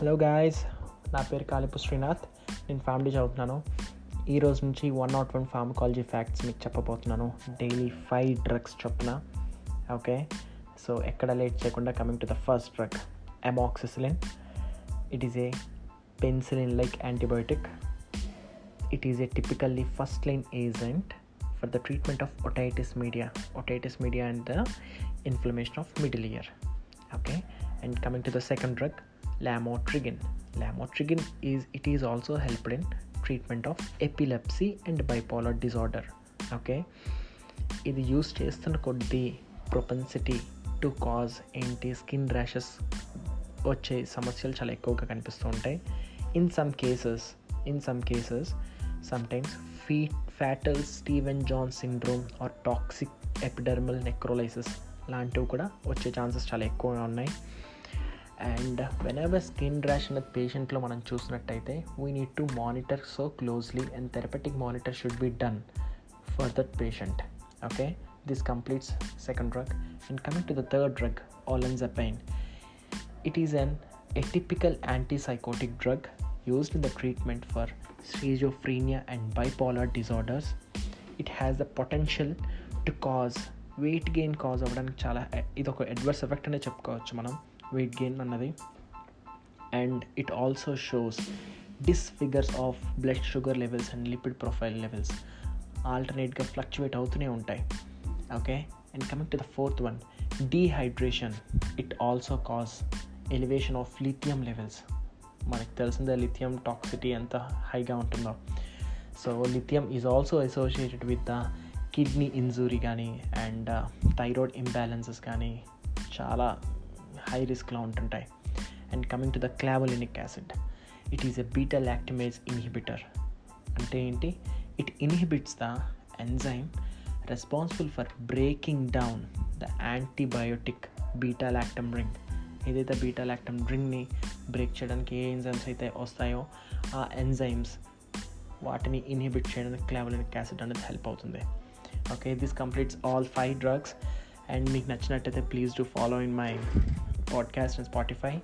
Hello guys నా పేరు కాలిపు శ్రీనాథ్. నేను ఫ్యామిలీ చదువుతున్నాను. ఈరోజు నుంచి one not one pharmacology facts మీకు చెప్పబోతున్నాను. డైలీ ఫైవ్ డ్రగ్స్ చొప్పున. ఓకే? సో ఎక్కడ లేట్ చేయకుండా coming to the first drug amoxicillin it is a penicillin like antibiotic it is a typically first line agent for the treatment of otitis media otitis media and the inflammation of middle ear okay and coming to the second drug lamotrigine. Lamotrigine is it is also helped in treatment of epilepsy and bipolar disorder okay ఇది use చేస్తున్న కొద్దీ propensity to cause ఏంటి skin rashes వచ్చే సమస్యలు చాలా ఎక్కువగా కనిపిస్తూ ఉంటాయి. In some cases in some cases sometimes fee fatal Steven John syndrome or toxic epidermal necrolysis లాంటివి కూడా వచ్చే ఛాన్సెస్ చాలా ఎక్కువగా ఉన్నాయి. and whenever skin rash అనేది పేషెంట్లో మనం చూసినట్టయితే we need to monitor so closely and therapeutic monitor should be done for that patient okay this completes second drug and coming to the third drug olanzapine it is an atypical antipsychotic drug used in the treatment for schizophrenia and bipolar disorders it has the potential to cause weight gain cause అవ్వడానికి చాలా ఇది ఒక adverse effect అనే చెప్పుకోవచ్చు మనం weight gain అన్నది. And it also shows disfigures of blood sugar levels and lipid profile levels ఆల్టర్నేట్గా fluctuate అవుతూనే ఉంటాయి. Okay and coming to the fourth one dehydration it also cause elevation of lithium levels మనకు తెలిసిందే lithium toxicity ఎంత హైగా ఉంటుందో. So lithium is also associated with the kidney injury కానీ and thyroid imbalances కానీ చాలా హై రిస్క్లో ఉంటుంటాయి and coming to the clavulanic acid it is a beta lactamase inhibitor అంటే ఏంటి? It inhibits the enzyme responsible for breaking down the antibiotic beta lactam ring ఏదైతే beta lactam రింగ్ని break చేయడానికి ఏ enzymes అయితే వస్తాయో ఆ ఎంజైమ్స్ వాటిని ఇన్హిబిట్ చేయడానికి క్లావలినిక్ యాసిడ్ అనేది హెల్ప్ అవుతుంది. Okay this completes all five drugs and మీకు నచ్చినట్టయితే please do follow in my podcast on Spotify.